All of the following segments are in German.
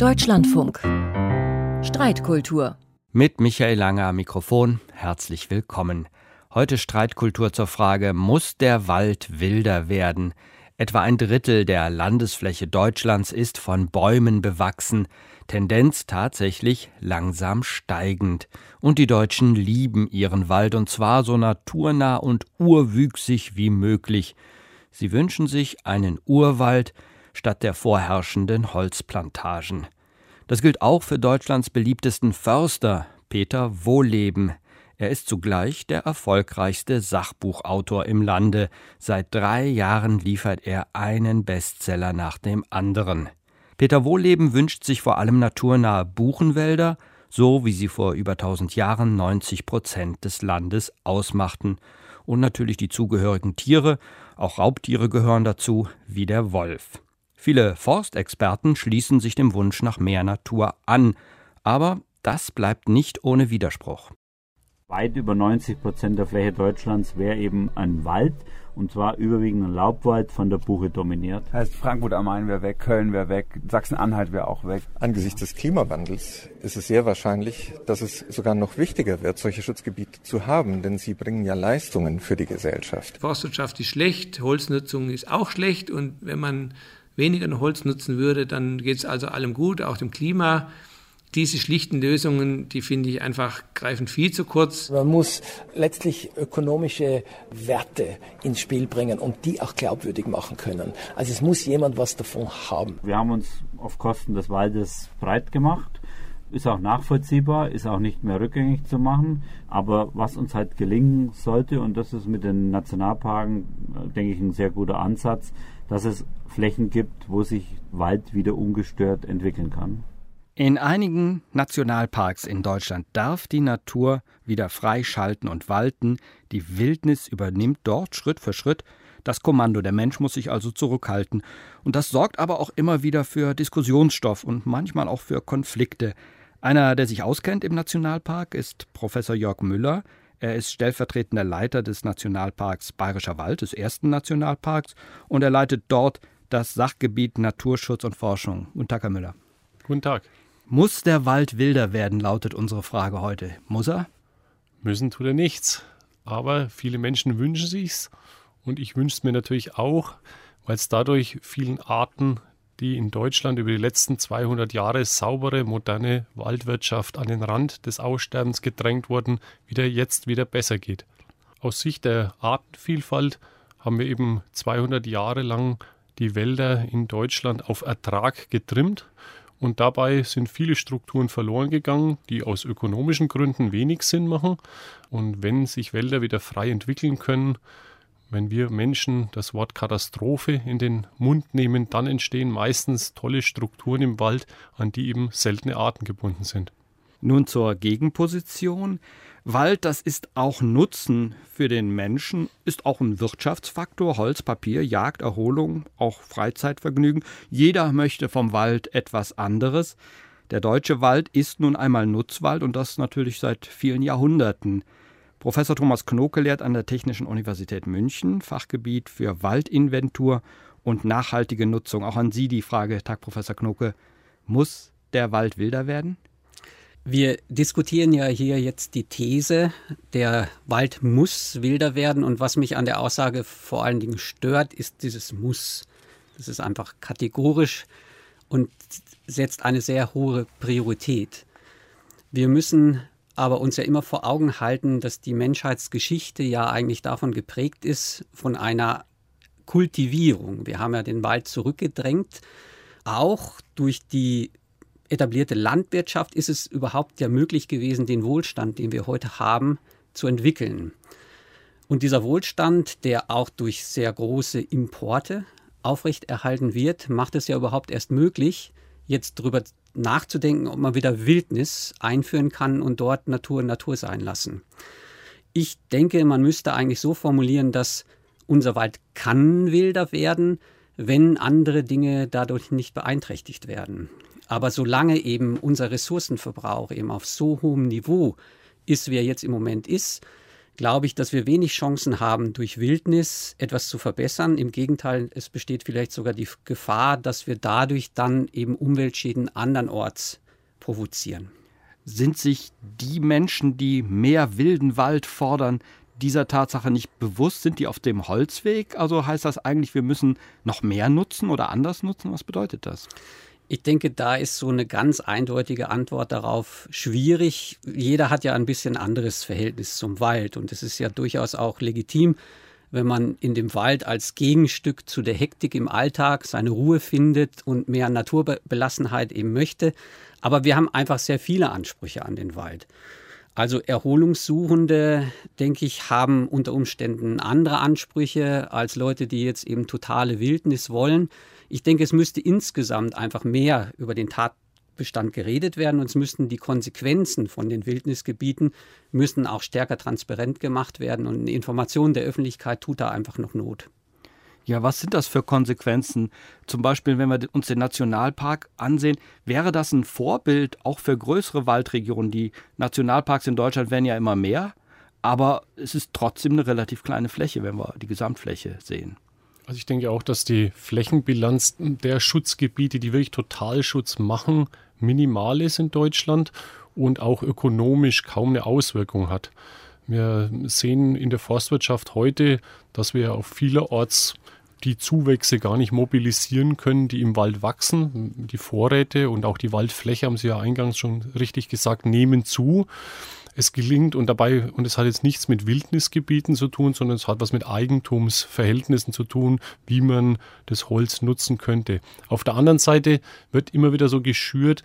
Deutschlandfunk. Streitkultur. Mit Michael Lange am Mikrofon. Herzlich willkommen. Heute Streitkultur zur Frage, muss der Wald wilder werden? Etwa ein Drittel der Landesfläche Deutschlands ist von Bäumen bewachsen, Tendenz tatsächlich langsam steigend. Und die Deutschen lieben ihren Wald, und zwar so naturnah und urwüchsig wie möglich. Sie wünschen sich einen Urwald statt der vorherrschenden Holzplantagen. Das gilt auch für Deutschlands beliebtesten Förster, Peter Wohleben. Er ist zugleich der erfolgreichste Sachbuchautor im Lande. Seit drei Jahren liefert er einen Bestseller nach dem anderen. Peter Wohlleben wünscht sich vor allem naturnahe Buchenwälder, so wie sie vor über 1000 Jahren 90 Prozent des Landes ausmachten. Und natürlich die zugehörigen Tiere, auch Raubtiere gehören dazu, wie der Wolf. Viele Forstexperten schließen sich dem Wunsch nach mehr Natur an, aber das bleibt nicht ohne Widerspruch. Weit über 90 Prozent der Fläche Deutschlands wäre eben ein Wald und zwar überwiegend ein Laubwald von der Buche dominiert. Heißt Frankfurt am Main wäre weg, Köln wäre weg, Sachsen-Anhalt wäre auch weg. Angesichts des Klimawandels ist es sehr wahrscheinlich, dass es sogar noch wichtiger wird, solche Schutzgebiete zu haben, denn sie bringen ja Leistungen für die Gesellschaft. Forstwirtschaft ist schlecht, Holznutzung ist auch schlecht und wenn man weniger Holz nutzen würde, dann geht es also allem gut, auch dem Klima diese schlichten Lösungen, die finde ich einfach greifen viel zu kurz. Man muss letztlich ökonomische Werte ins Spiel bringen und die auch glaubwürdig machen können. Also es muss jemand was davon haben. Wir haben uns auf Kosten des Waldes breit gemacht. Ist auch nachvollziehbar, ist auch nicht mehr rückgängig zu machen. Aber was uns halt gelingen sollte, und das ist mit den Nationalparken, äh, denke ich, ein sehr guter Ansatz, dass es Flächen gibt, wo sich Wald wieder ungestört entwickeln kann. In einigen Nationalparks in Deutschland darf die Natur wieder frei schalten und walten, die Wildnis übernimmt dort Schritt für Schritt das Kommando. Der Mensch muss sich also zurückhalten. Und das sorgt aber auch immer wieder für Diskussionsstoff und manchmal auch für Konflikte. Einer, der sich auskennt im Nationalpark, ist Professor Jörg Müller. Er ist stellvertretender Leiter des Nationalparks Bayerischer Wald, des ersten Nationalparks, und er leitet dort das Sachgebiet Naturschutz und Forschung. Guten Tag, Herr Müller. Guten Tag. Muss der Wald wilder werden, lautet unsere Frage heute. Muss er? Müssen tut er nichts. Aber viele Menschen wünschen sich's. Und ich wünsche es mir natürlich auch, weil es dadurch vielen Arten, die in Deutschland über die letzten 200 Jahre saubere, moderne Waldwirtschaft an den Rand des Aussterbens gedrängt wurden, wieder jetzt wieder besser geht. Aus Sicht der Artenvielfalt haben wir eben 200 Jahre lang die Wälder in Deutschland auf Ertrag getrimmt und dabei sind viele Strukturen verloren gegangen, die aus ökonomischen Gründen wenig Sinn machen. Und wenn sich Wälder wieder frei entwickeln können, wenn wir Menschen das Wort Katastrophe in den Mund nehmen, dann entstehen meistens tolle Strukturen im Wald, an die eben seltene Arten gebunden sind. Nun zur Gegenposition. Wald, das ist auch Nutzen für den Menschen, ist auch ein Wirtschaftsfaktor, Holz, Papier, Jagd, Erholung, auch Freizeitvergnügen. Jeder möchte vom Wald etwas anderes. Der deutsche Wald ist nun einmal Nutzwald und das natürlich seit vielen Jahrhunderten. Professor Thomas Knoke lehrt an der Technischen Universität München, Fachgebiet für Waldinventur und nachhaltige Nutzung. Auch an Sie die Frage, Tag Professor Knoke, muss der Wald wilder werden? Wir diskutieren ja hier jetzt die These, der Wald muss wilder werden. Und was mich an der Aussage vor allen Dingen stört, ist dieses Muss. Das ist einfach kategorisch und setzt eine sehr hohe Priorität. Wir müssen aber uns ja immer vor Augen halten, dass die Menschheitsgeschichte ja eigentlich davon geprägt ist, von einer Kultivierung. Wir haben ja den Wald zurückgedrängt, auch durch die etablierte Landwirtschaft ist es überhaupt ja möglich gewesen, den Wohlstand, den wir heute haben, zu entwickeln. Und dieser Wohlstand, der auch durch sehr große Importe aufrechterhalten wird, macht es ja überhaupt erst möglich, jetzt darüber nachzudenken, ob man wieder Wildnis einführen kann und dort Natur Natur sein lassen. Ich denke, man müsste eigentlich so formulieren, dass unser Wald kann wilder werden, wenn andere Dinge dadurch nicht beeinträchtigt werden. Aber solange eben unser Ressourcenverbrauch eben auf so hohem Niveau ist, wie er jetzt im Moment ist, glaube ich, dass wir wenig Chancen haben, durch Wildnis etwas zu verbessern. Im Gegenteil, es besteht vielleicht sogar die Gefahr, dass wir dadurch dann eben Umweltschäden andernorts provozieren. Sind sich die Menschen, die mehr wilden Wald fordern, dieser Tatsache nicht bewusst? Sind die auf dem Holzweg? Also heißt das eigentlich, wir müssen noch mehr nutzen oder anders nutzen? Was bedeutet das? Ich denke, da ist so eine ganz eindeutige Antwort darauf schwierig. Jeder hat ja ein bisschen anderes Verhältnis zum Wald und es ist ja durchaus auch legitim, wenn man in dem Wald als Gegenstück zu der Hektik im Alltag seine Ruhe findet und mehr Naturbelassenheit eben möchte. Aber wir haben einfach sehr viele Ansprüche an den Wald. Also Erholungssuchende, denke ich, haben unter Umständen andere Ansprüche als Leute, die jetzt eben totale Wildnis wollen. Ich denke, es müsste insgesamt einfach mehr über den Tatbestand geredet werden und es müssten die Konsequenzen von den Wildnisgebieten müssen auch stärker transparent gemacht werden und eine Information der Öffentlichkeit tut da einfach noch Not. Ja, was sind das für Konsequenzen? Zum Beispiel, wenn wir uns den Nationalpark ansehen, wäre das ein Vorbild auch für größere Waldregionen? Die Nationalparks in Deutschland werden ja immer mehr, aber es ist trotzdem eine relativ kleine Fläche, wenn wir die Gesamtfläche sehen. Also ich denke auch, dass die Flächenbilanz der Schutzgebiete, die wirklich Totalschutz machen, minimal ist in Deutschland und auch ökonomisch kaum eine Auswirkung hat. Wir sehen in der Forstwirtschaft heute, dass wir auf vielerorts die Zuwächse gar nicht mobilisieren können, die im Wald wachsen. Die Vorräte und auch die Waldfläche, haben Sie ja eingangs schon richtig gesagt, nehmen zu es gelingt und dabei, und es hat jetzt nichts mit Wildnisgebieten zu tun, sondern es hat was mit Eigentumsverhältnissen zu tun, wie man das Holz nutzen könnte. Auf der anderen Seite wird immer wieder so geschürt,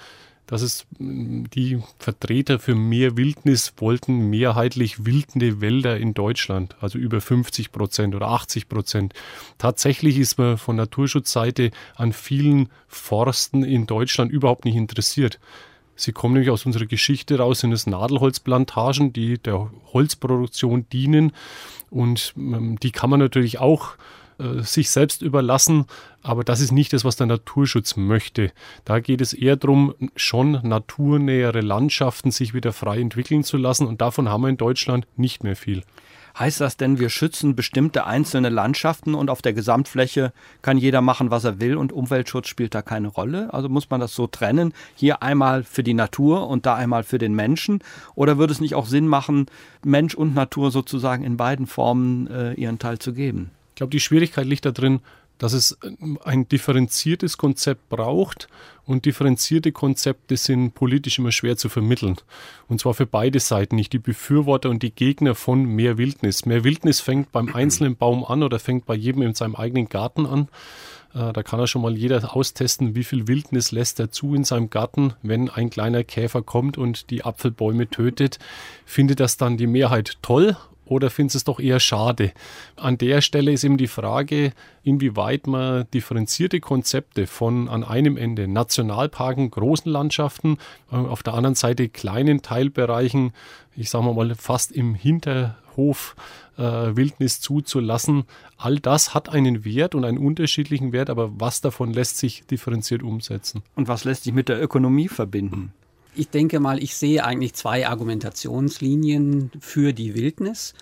dass es mm, die Vertreter für mehr Wildnis wollten mehrheitlich wildende Wälder in Deutschland, also über 50 Prozent oder 80 Prozent. Tatsächlich ist man von Naturschutzseite an vielen Forsten in Deutschland überhaupt nicht interessiert. Sie kommen nämlich aus unserer Geschichte raus, sind es Nadelholzplantagen, die der Holzproduktion dienen. Und ähm, die kann man natürlich auch äh, sich selbst überlassen, aber das ist nicht das, was der Naturschutz möchte. Da geht es eher darum, schon naturnähere Landschaften sich wieder frei entwickeln zu lassen und davon haben wir in Deutschland nicht mehr viel. Heißt das denn, wir schützen bestimmte einzelne Landschaften und auf der Gesamtfläche kann jeder machen, was er will und Umweltschutz spielt da keine Rolle? Also muss man das so trennen, hier einmal für die Natur und da einmal für den Menschen? Oder würde es nicht auch Sinn machen, Mensch und Natur sozusagen in beiden Formen äh, ihren Teil zu geben? Ich glaube, die Schwierigkeit liegt da drin, dass es ein differenziertes Konzept braucht und differenzierte Konzepte sind politisch immer schwer zu vermitteln. Und zwar für beide Seiten, nicht die Befürworter und die Gegner von mehr Wildnis. Mehr Wildnis fängt beim einzelnen Baum an oder fängt bei jedem in seinem eigenen Garten an. Äh, da kann er schon mal jeder austesten, wie viel Wildnis lässt er zu in seinem Garten. Wenn ein kleiner Käfer kommt und die Apfelbäume tötet, findet das dann die Mehrheit toll oder findest du es doch eher schade? An der Stelle ist eben die Frage, inwieweit man differenzierte Konzepte von an einem Ende Nationalparken, großen Landschaften, äh, auf der anderen Seite kleinen Teilbereichen, ich sage mal fast im Hinterhof äh, Wildnis zuzulassen. All das hat einen Wert und einen unterschiedlichen Wert, aber was davon lässt sich differenziert umsetzen? Und was lässt sich mit der Ökonomie verbinden? Ich denke mal, ich sehe eigentlich zwei Argumentationslinien für die Wildnis.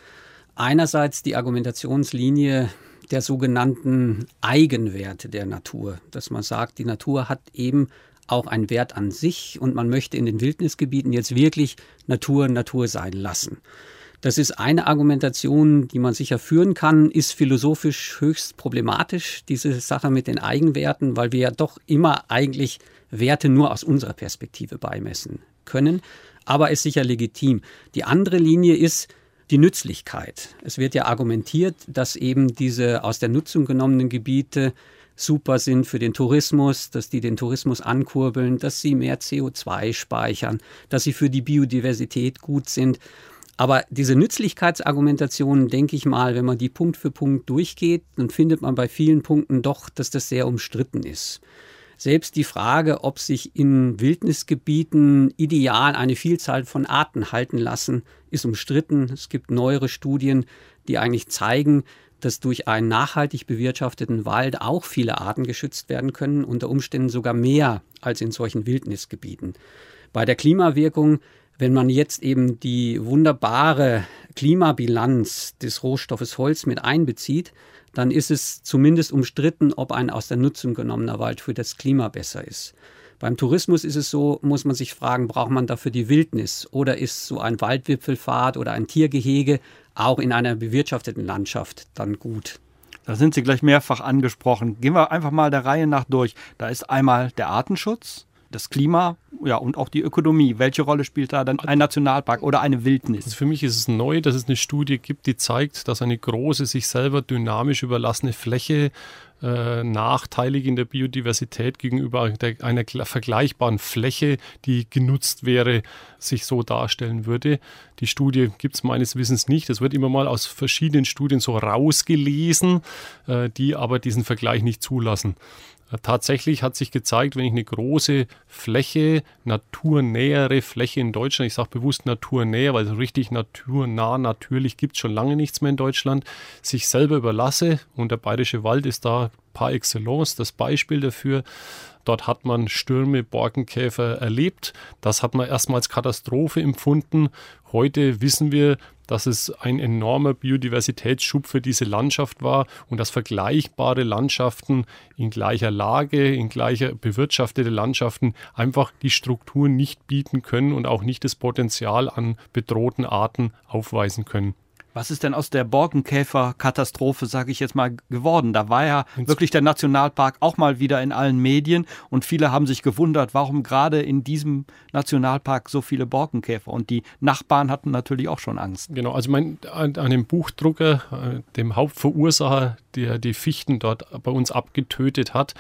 Einerseits die Argumentationslinie der sogenannten Eigenwerte der Natur, dass man sagt, die Natur hat eben auch einen Wert an sich und man möchte in den Wildnisgebieten jetzt wirklich Natur Natur sein lassen. Das ist eine Argumentation, die man sicher führen kann, ist philosophisch höchst problematisch, diese Sache mit den Eigenwerten, weil wir ja doch immer eigentlich Werte nur aus unserer Perspektive beimessen können. Aber ist sicher legitim. Die andere Linie ist die Nützlichkeit. Es wird ja argumentiert, dass eben diese aus der Nutzung genommenen Gebiete super sind für den Tourismus, dass die den Tourismus ankurbeln, dass sie mehr CO2 speichern, dass sie für die Biodiversität gut sind. Aber diese Nützlichkeitsargumentation, denke ich mal, wenn man die Punkt für Punkt durchgeht, dann findet man bei vielen Punkten doch, dass das sehr umstritten ist. Selbst die Frage, ob sich in Wildnisgebieten ideal eine Vielzahl von Arten halten lassen, ist umstritten. Es gibt neuere Studien, die eigentlich zeigen, dass durch einen nachhaltig bewirtschafteten Wald auch viele Arten geschützt werden können, unter Umständen sogar mehr als in solchen Wildnisgebieten. Bei der Klimawirkung Wenn man jetzt eben die wunderbare Klimabilanz des Rohstoffes Holz mit einbezieht, dann ist es zumindest umstritten, ob ein aus der Nutzung genommener Wald für das Klima besser ist. Beim Tourismus ist es so, muss man sich fragen, braucht man dafür die Wildnis oder ist so ein Waldwipfelpfad oder ein Tiergehege auch in einer bewirtschafteten Landschaft dann gut? Da sind Sie gleich mehrfach angesprochen. Gehen wir einfach mal der Reihe nach durch. Da ist einmal der Artenschutz, das Klima ja, und auch die Ökonomie. Welche Rolle spielt da dann ein Nationalpark oder eine Wildnis? Also für mich ist es neu, dass es eine Studie gibt, die zeigt, dass eine große, sich selber dynamisch überlassene Fläche äh, nachteilig in der Biodiversität gegenüber der, einer vergleichbaren Fläche, die genutzt wäre, sich so darstellen würde. Die Studie gibt es meines Wissens nicht. Das wird immer mal aus verschiedenen Studien so rausgelesen, äh, die aber diesen Vergleich nicht zulassen. Tatsächlich hat sich gezeigt, wenn ich eine große Fläche, naturnähere Fläche in Deutschland, ich sage bewusst naturnäher, weil so richtig naturnah natürlich gibt es schon lange nichts mehr in Deutschland, sich selber überlasse, und der Bayerische Wald ist da par excellence das Beispiel dafür, Dort hat man Stürme, Borkenkäfer erlebt. Das hat man erstmal als Katastrophe empfunden. Heute wissen wir, dass es ein enormer Biodiversitätsschub für diese Landschaft war und dass vergleichbare Landschaften in gleicher Lage, in gleicher bewirtschaftete Landschaften einfach die Strukturen nicht bieten können und auch nicht das Potenzial an bedrohten Arten aufweisen können. Was ist denn aus der Borkenkäfer-Katastrophe, sage ich jetzt mal, geworden? Da war ja wirklich der Nationalpark auch mal wieder in allen Medien und viele haben sich gewundert, warum gerade in diesem Nationalpark so viele Borkenkäfer. Und die Nachbarn hatten natürlich auch schon Angst. Genau, also mein, an, an dem Buchdrucker, äh, dem Hauptverursacher, der die Fichten dort bei uns abgetötet hat,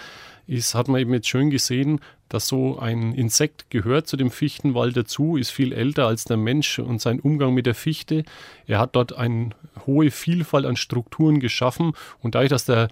ist, hat man eben jetzt schön gesehen, dass so ein Insekt gehört zu dem Fichtenwald dazu, ist viel älter als der Mensch und sein Umgang mit der Fichte. Er hat dort eine hohe Vielfalt an Strukturen geschaffen und dadurch, dass der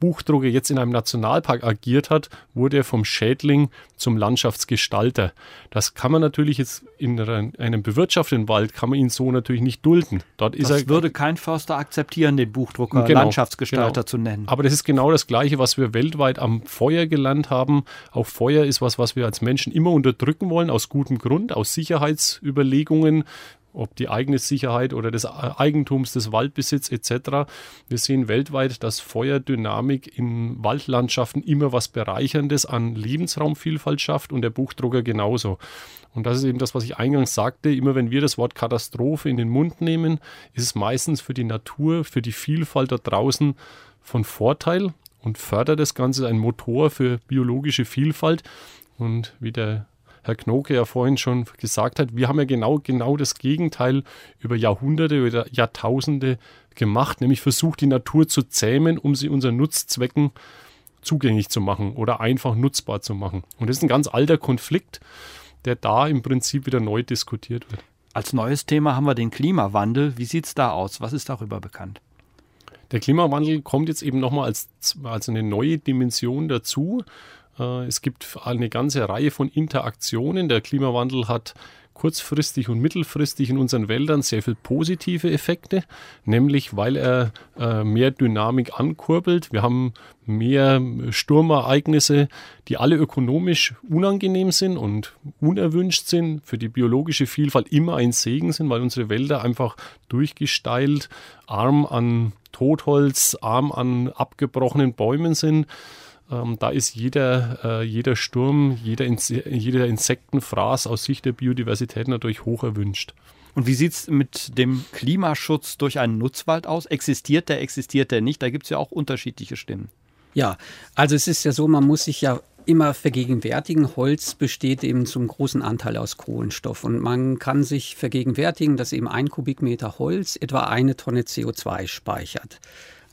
Buchdrucker jetzt in einem Nationalpark agiert hat, wurde er vom Schädling zum Landschaftsgestalter. Das kann man natürlich jetzt in einem bewirtschafteten Wald, kann man ihn so natürlich nicht dulden. Dort das er, würde kein Förster akzeptieren, den Buchdrucker genau, Landschaftsgestalter genau. zu nennen. Aber das ist genau das Gleiche, was wir weltweit am Feuer gelernt haben. Auch Feuer ist was, was wir als Menschen immer unterdrücken wollen, aus gutem Grund, aus Sicherheitsüberlegungen ob die eigene Sicherheit oder des Eigentums, des Waldbesitz etc. Wir sehen weltweit, dass Feuerdynamik in Waldlandschaften immer was Bereicherndes an Lebensraumvielfalt schafft und der Buchdrucker genauso. Und das ist eben das, was ich eingangs sagte. Immer wenn wir das Wort Katastrophe in den Mund nehmen, ist es meistens für die Natur, für die Vielfalt da draußen von Vorteil und fördert das Ganze ein Motor für biologische Vielfalt. Und wie der Herr Knoke ja vorhin schon gesagt hat, wir haben ja genau, genau das Gegenteil über Jahrhunderte oder Jahrtausende gemacht, nämlich versucht, die Natur zu zähmen, um sie unseren Nutzzwecken zugänglich zu machen oder einfach nutzbar zu machen. Und das ist ein ganz alter Konflikt, der da im Prinzip wieder neu diskutiert wird. Als neues Thema haben wir den Klimawandel. Wie sieht es da aus? Was ist darüber bekannt? Der Klimawandel kommt jetzt eben nochmal als, als eine neue Dimension dazu. Äh, es gibt eine ganze Reihe von Interaktionen. Der Klimawandel hat kurzfristig und mittelfristig in unseren Wäldern sehr viel positive Effekte, nämlich weil er äh, mehr Dynamik ankurbelt. Wir haben mehr Sturmereignisse, die alle ökonomisch unangenehm sind und unerwünscht sind, für die biologische Vielfalt immer ein Segen sind, weil unsere Wälder einfach durchgesteilt, arm an Totholz, arm an abgebrochenen Bäumen sind. Ähm, da ist jeder, äh, jeder Sturm, jeder, Ins jeder Insektenfraß aus Sicht der Biodiversität natürlich hoch erwünscht. Und wie sieht es mit dem Klimaschutz durch einen Nutzwald aus? Existiert der, existiert der nicht? Da gibt es ja auch unterschiedliche Stimmen. Ja, also es ist ja so, man muss sich ja immer vergegenwärtigen, Holz besteht eben zum großen Anteil aus Kohlenstoff. Und man kann sich vergegenwärtigen, dass eben ein Kubikmeter Holz etwa eine Tonne CO2 speichert.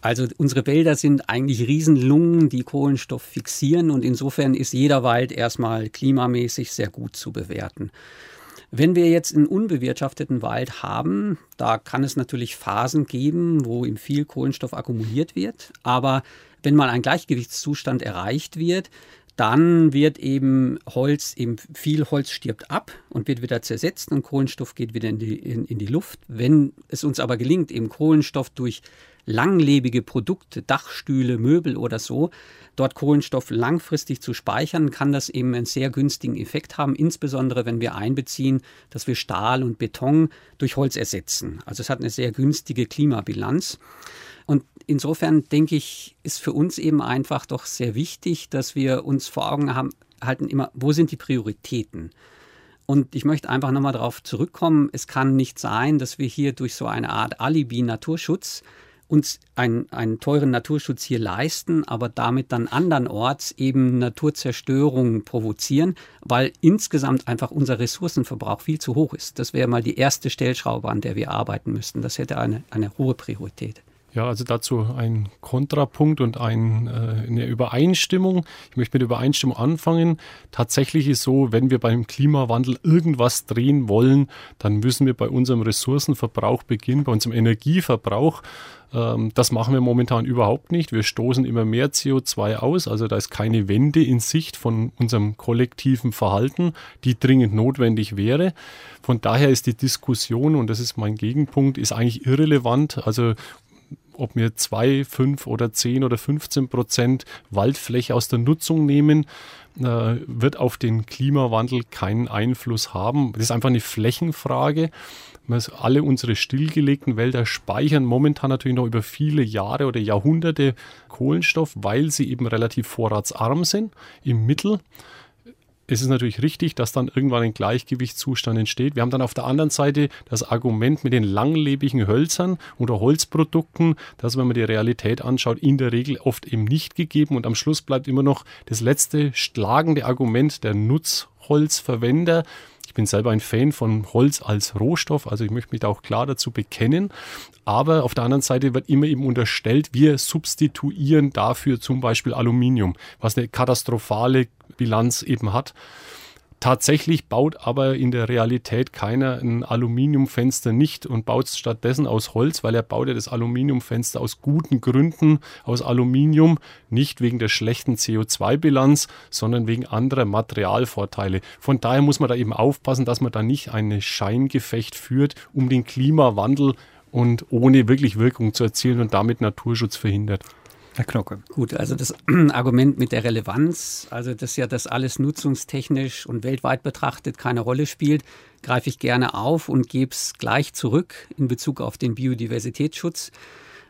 Also unsere Wälder sind eigentlich Riesenlungen, die Kohlenstoff fixieren und insofern ist jeder Wald erstmal klimamäßig sehr gut zu bewerten. Wenn wir jetzt einen unbewirtschafteten Wald haben, da kann es natürlich Phasen geben, wo ihm viel Kohlenstoff akkumuliert wird. Aber wenn mal ein Gleichgewichtszustand erreicht wird, dann wird eben Holz, eben viel Holz stirbt ab und wird wieder zersetzt und Kohlenstoff geht wieder in die, in, in die Luft. Wenn es uns aber gelingt, eben Kohlenstoff durch langlebige Produkte, Dachstühle, Möbel oder so, dort Kohlenstoff langfristig zu speichern, kann das eben einen sehr günstigen Effekt haben, insbesondere wenn wir einbeziehen, dass wir Stahl und Beton durch Holz ersetzen. Also es hat eine sehr günstige Klimabilanz. Und insofern denke ich, ist für uns eben einfach doch sehr wichtig, dass wir uns vor Augen haben, halten immer, wo sind die Prioritäten? Und ich möchte einfach nochmal darauf zurückkommen, es kann nicht sein, dass wir hier durch so eine Art Alibi-Naturschutz uns einen, einen teuren Naturschutz hier leisten, aber damit dann andernorts eben Naturzerstörung provozieren, weil insgesamt einfach unser Ressourcenverbrauch viel zu hoch ist. Das wäre mal die erste Stellschraube, an der wir arbeiten müssten. Das hätte eine, eine hohe Priorität. Ja, also dazu ein Kontrapunkt und ein, äh, eine Übereinstimmung. Ich möchte mit Übereinstimmung anfangen. Tatsächlich ist so, wenn wir beim Klimawandel irgendwas drehen wollen, dann müssen wir bei unserem Ressourcenverbrauch beginnen, bei unserem Energieverbrauch. Ähm, das machen wir momentan überhaupt nicht. Wir stoßen immer mehr CO2 aus. Also da ist keine Wende in Sicht von unserem kollektiven Verhalten, die dringend notwendig wäre. Von daher ist die Diskussion, und das ist mein Gegenpunkt, ist eigentlich irrelevant. Also ob wir zwei, fünf oder zehn oder 15 Prozent Waldfläche aus der Nutzung nehmen, äh, wird auf den Klimawandel keinen Einfluss haben. Das ist einfach eine Flächenfrage. Alle unsere stillgelegten Wälder speichern momentan natürlich noch über viele Jahre oder Jahrhunderte Kohlenstoff, weil sie eben relativ vorratsarm sind im Mittel es ist natürlich richtig, dass dann irgendwann ein Gleichgewichtszustand entsteht. Wir haben dann auf der anderen Seite das Argument mit den langlebigen Hölzern oder Holzprodukten, das, wenn man die Realität anschaut, in der Regel oft eben nicht gegeben. Und am Schluss bleibt immer noch das letzte schlagende Argument der Nutzholzverwender. Ich bin selber ein Fan von Holz als Rohstoff, also ich möchte mich da auch klar dazu bekennen. Aber auf der anderen Seite wird immer eben unterstellt, wir substituieren dafür zum Beispiel Aluminium, was eine katastrophale Bilanz eben hat. Tatsächlich baut aber in der Realität keiner ein Aluminiumfenster nicht und baut es stattdessen aus Holz, weil er baut ja das Aluminiumfenster aus guten Gründen aus Aluminium, nicht wegen der schlechten CO2-Bilanz, sondern wegen anderer Materialvorteile. Von daher muss man da eben aufpassen, dass man da nicht ein Scheingefecht führt um den Klimawandel und ohne wirklich Wirkung zu erzielen und damit Naturschutz verhindert. Herr Knocke. Gut, also das Argument mit der Relevanz, also dass ja das alles nutzungstechnisch und weltweit betrachtet keine Rolle spielt, greife ich gerne auf und gebe es gleich zurück in Bezug auf den Biodiversitätsschutz,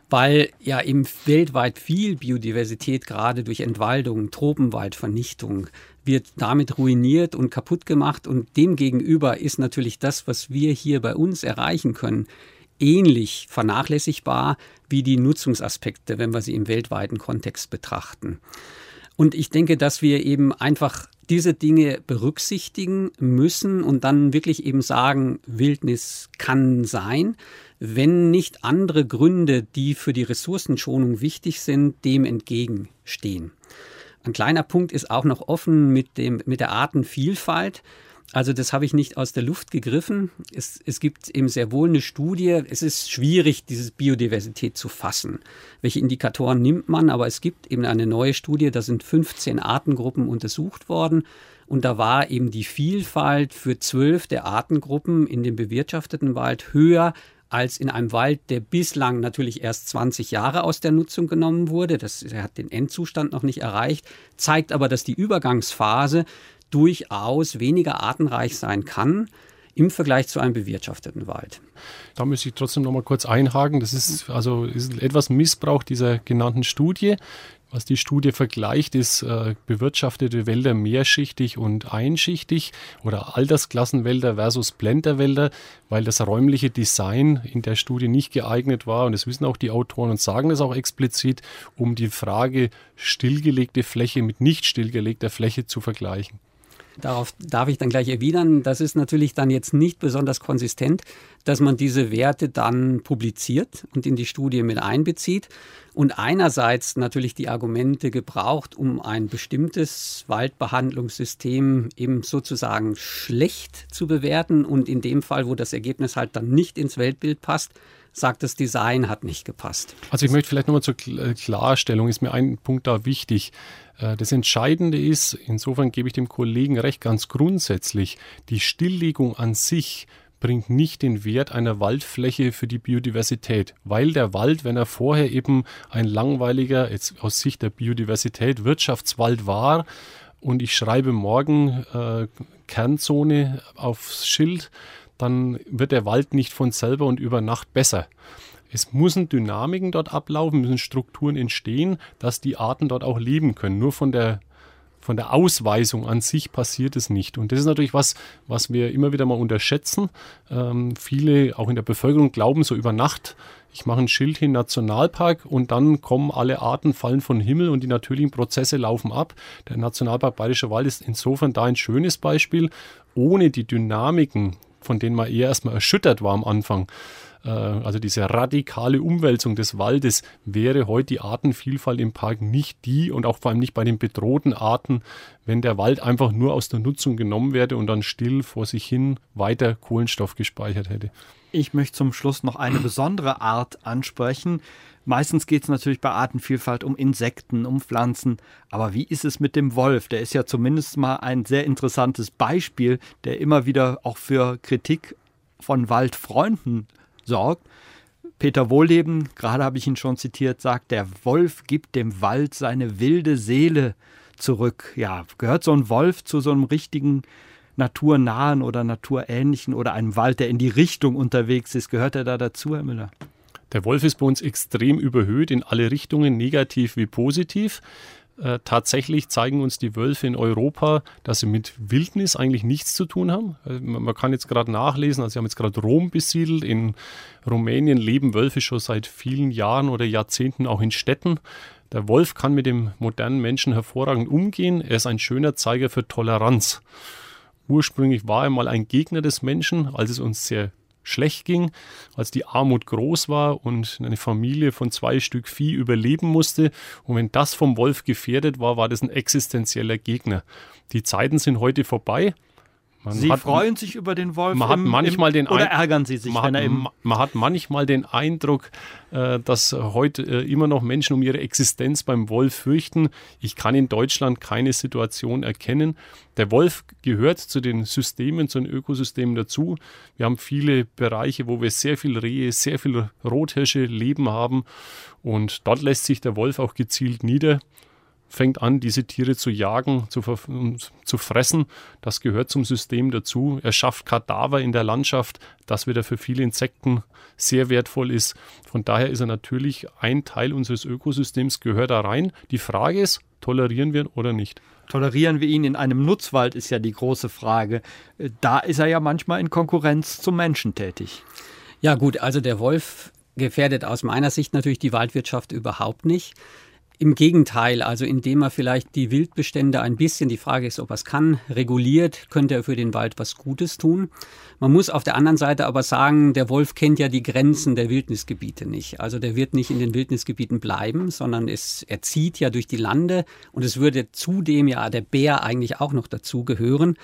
weil ja eben weltweit viel Biodiversität gerade durch Entwaldung, Tropenwaldvernichtung wird damit ruiniert und kaputt gemacht und demgegenüber ist natürlich das, was wir hier bei uns erreichen können, ähnlich vernachlässigbar wie die Nutzungsaspekte, wenn wir sie im weltweiten Kontext betrachten. Und ich denke, dass wir eben einfach diese Dinge berücksichtigen müssen und dann wirklich eben sagen, Wildnis kann sein, wenn nicht andere Gründe, die für die Ressourcenschonung wichtig sind, dem entgegenstehen. Ein kleiner Punkt ist auch noch offen mit, dem, mit der Artenvielfalt. Also das habe ich nicht aus der Luft gegriffen. Es, es gibt eben sehr wohl eine Studie. Es ist schwierig, diese Biodiversität zu fassen. Welche Indikatoren nimmt man? Aber es gibt eben eine neue Studie, da sind 15 Artengruppen untersucht worden. Und da war eben die Vielfalt für zwölf der Artengruppen in dem bewirtschafteten Wald höher als in einem Wald, der bislang natürlich erst 20 Jahre aus der Nutzung genommen wurde. Das hat den Endzustand noch nicht erreicht, zeigt aber, dass die Übergangsphase durchaus weniger artenreich sein kann im Vergleich zu einem bewirtschafteten Wald. Da müsste ich trotzdem noch mal kurz einhaken. Das ist also ist etwas Missbrauch dieser genannten Studie. Was die Studie vergleicht, ist äh, bewirtschaftete Wälder mehrschichtig und einschichtig oder Altersklassenwälder versus Blenderwälder, weil das räumliche Design in der Studie nicht geeignet war. Und das wissen auch die Autoren und sagen es auch explizit, um die Frage stillgelegte Fläche mit nicht stillgelegter Fläche zu vergleichen. Darauf darf ich dann gleich erwidern. Das ist natürlich dann jetzt nicht besonders konsistent, dass man diese Werte dann publiziert und in die Studie mit einbezieht und einerseits natürlich die Argumente gebraucht, um ein bestimmtes Waldbehandlungssystem eben sozusagen schlecht zu bewerten und in dem Fall, wo das Ergebnis halt dann nicht ins Weltbild passt, sagt, das Design hat nicht gepasst. Also ich möchte vielleicht nochmal zur äh, Klarstellung, ist mir ein Punkt da wichtig. Äh, das Entscheidende ist, insofern gebe ich dem Kollegen recht ganz grundsätzlich, die Stilllegung an sich bringt nicht den Wert einer Waldfläche für die Biodiversität, weil der Wald, wenn er vorher eben ein langweiliger, jetzt aus Sicht der Biodiversität, Wirtschaftswald war und ich schreibe morgen äh, Kernzone aufs Schild, dann wird der Wald nicht von selber und über Nacht besser. Es müssen Dynamiken dort ablaufen, müssen Strukturen entstehen, dass die Arten dort auch leben können. Nur von der von der Ausweisung an sich passiert es nicht. Und das ist natürlich was, was wir immer wieder mal unterschätzen. Ähm, viele, auch in der Bevölkerung, glauben so über Nacht, ich mache ein Schild hin, Nationalpark, und dann kommen alle Arten, fallen von Himmel und die natürlichen Prozesse laufen ab. Der Nationalpark Bayerischer Wald ist insofern da ein schönes Beispiel. Ohne die Dynamiken, von denen man eher erstmal erschüttert war am Anfang, äh, also diese radikale Umwälzung des Waldes, wäre heute die Artenvielfalt im Park nicht die und auch vor allem nicht bei den bedrohten Arten, wenn der Wald einfach nur aus der Nutzung genommen werde und dann still vor sich hin weiter Kohlenstoff gespeichert hätte. Ich möchte zum Schluss noch eine besondere Art ansprechen. Meistens geht es natürlich bei Artenvielfalt um Insekten, um Pflanzen. Aber wie ist es mit dem Wolf? Der ist ja zumindest mal ein sehr interessantes Beispiel, der immer wieder auch für Kritik von Waldfreunden sorgt. Peter Wohlleben, gerade habe ich ihn schon zitiert, sagt, der Wolf gibt dem Wald seine wilde Seele zurück. Ja, gehört so ein Wolf zu so einem richtigen naturnahen oder naturähnlichen oder einem Wald, der in die Richtung unterwegs ist? Gehört er da dazu, Herr Müller? Der Wolf ist bei uns extrem überhöht in alle Richtungen, negativ wie positiv. Äh, tatsächlich zeigen uns die Wölfe in Europa, dass sie mit Wildnis eigentlich nichts zu tun haben. Also man kann jetzt gerade nachlesen, also sie haben jetzt gerade Rom besiedelt. In Rumänien leben Wölfe schon seit vielen Jahren oder Jahrzehnten auch in Städten. Der Wolf kann mit dem modernen Menschen hervorragend umgehen. Er ist ein schöner Zeiger für Toleranz. Ursprünglich war er mal ein Gegner des Menschen, als es uns sehr schlecht ging, als die Armut groß war und eine Familie von zwei Stück Vieh überleben musste. Und wenn das vom Wolf gefährdet war, war das ein existenzieller Gegner. Die Zeiten sind heute vorbei. Man Sie hat, freuen sich über den Wolf man im, hat manchmal den oder ärgern Sie sich, man, hat, man hat manchmal den Eindruck, äh, dass heute äh, immer noch Menschen um ihre Existenz beim Wolf fürchten. Ich kann in Deutschland keine Situation erkennen. Der Wolf gehört zu den Systemen, zu den Ökosystemen dazu. Wir haben viele Bereiche, wo wir sehr viel Rehe, sehr viel Rothirsche leben haben und dort lässt sich der Wolf auch gezielt nieder fängt an, diese Tiere zu jagen, zu, zu fressen. Das gehört zum System dazu. Er schafft Kadaver in der Landschaft, das wieder für viele Insekten sehr wertvoll ist. Von daher ist er natürlich ein Teil unseres Ökosystems, gehört da rein. Die Frage ist, tolerieren wir ihn oder nicht? Tolerieren wir ihn in einem Nutzwald, ist ja die große Frage. Da ist er ja manchmal in Konkurrenz zum Menschen tätig. Ja gut, also der Wolf gefährdet aus meiner Sicht natürlich die Waldwirtschaft überhaupt nicht. Im Gegenteil, also indem er vielleicht die Wildbestände ein bisschen, die Frage ist, ob er es kann, reguliert, könnte er für den Wald was Gutes tun. Man muss auf der anderen Seite aber sagen, der Wolf kennt ja die Grenzen der Wildnisgebiete nicht. Also der wird nicht in den Wildnisgebieten bleiben, sondern es, er zieht ja durch die Lande und es würde zudem ja der Bär eigentlich auch noch dazu gehören.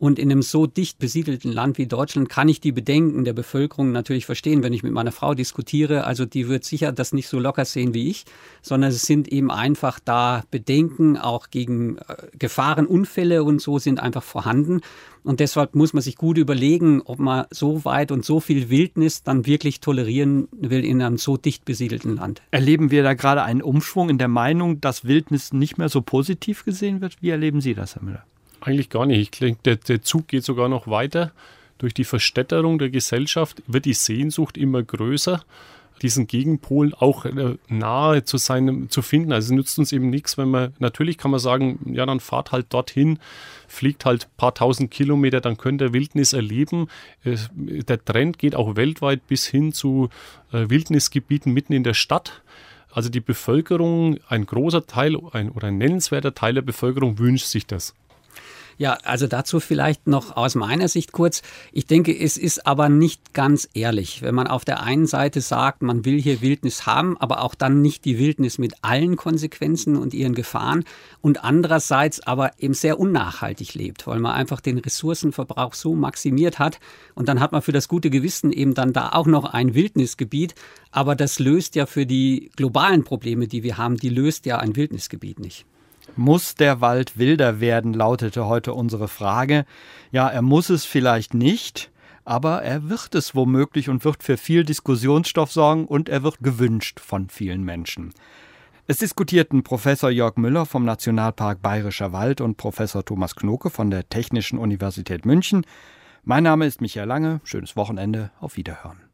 Und in einem so dicht besiedelten Land wie Deutschland kann ich die Bedenken der Bevölkerung natürlich verstehen, wenn ich mit meiner Frau diskutiere. Also die wird sicher das nicht so locker sehen wie ich, sondern es sind eben einfach da Bedenken auch gegen äh, Gefahren, Unfälle und so sind einfach vorhanden. Und deshalb muss man sich gut überlegen, ob man so weit und so viel Wildnis dann wirklich tolerieren will in einem so dicht besiedelten Land. Erleben wir da gerade einen Umschwung in der Meinung, dass Wildnis nicht mehr so positiv gesehen wird? Wie erleben Sie das, Herr Müller? Eigentlich gar nicht. Ich denke, der, der Zug geht sogar noch weiter. Durch die Verstädterung der Gesellschaft wird die Sehnsucht immer größer, diesen Gegenpol auch äh, nahe zu seinem zu finden. Also nützt uns eben nichts, wenn man, natürlich kann man sagen, ja, dann fahrt halt dorthin, fliegt halt ein paar tausend Kilometer, dann könnt ihr Wildnis erleben. Der Trend geht auch weltweit bis hin zu äh, Wildnisgebieten mitten in der Stadt. Also die Bevölkerung, ein großer Teil ein, oder ein nennenswerter Teil der Bevölkerung wünscht sich das. Ja, also dazu vielleicht noch aus meiner Sicht kurz. Ich denke, es ist aber nicht ganz ehrlich, wenn man auf der einen Seite sagt, man will hier Wildnis haben, aber auch dann nicht die Wildnis mit allen Konsequenzen und ihren Gefahren und andererseits aber eben sehr unnachhaltig lebt, weil man einfach den Ressourcenverbrauch so maximiert hat und dann hat man für das gute Gewissen eben dann da auch noch ein Wildnisgebiet, aber das löst ja für die globalen Probleme, die wir haben, die löst ja ein Wildnisgebiet nicht. Muss der Wald wilder werden, lautete heute unsere Frage. Ja, er muss es vielleicht nicht, aber er wird es womöglich und wird für viel Diskussionsstoff sorgen und er wird gewünscht von vielen Menschen. Es diskutierten Professor Jörg Müller vom Nationalpark Bayerischer Wald und Professor Thomas Knoke von der Technischen Universität München. Mein Name ist Michael Lange. Schönes Wochenende. Auf Wiederhören.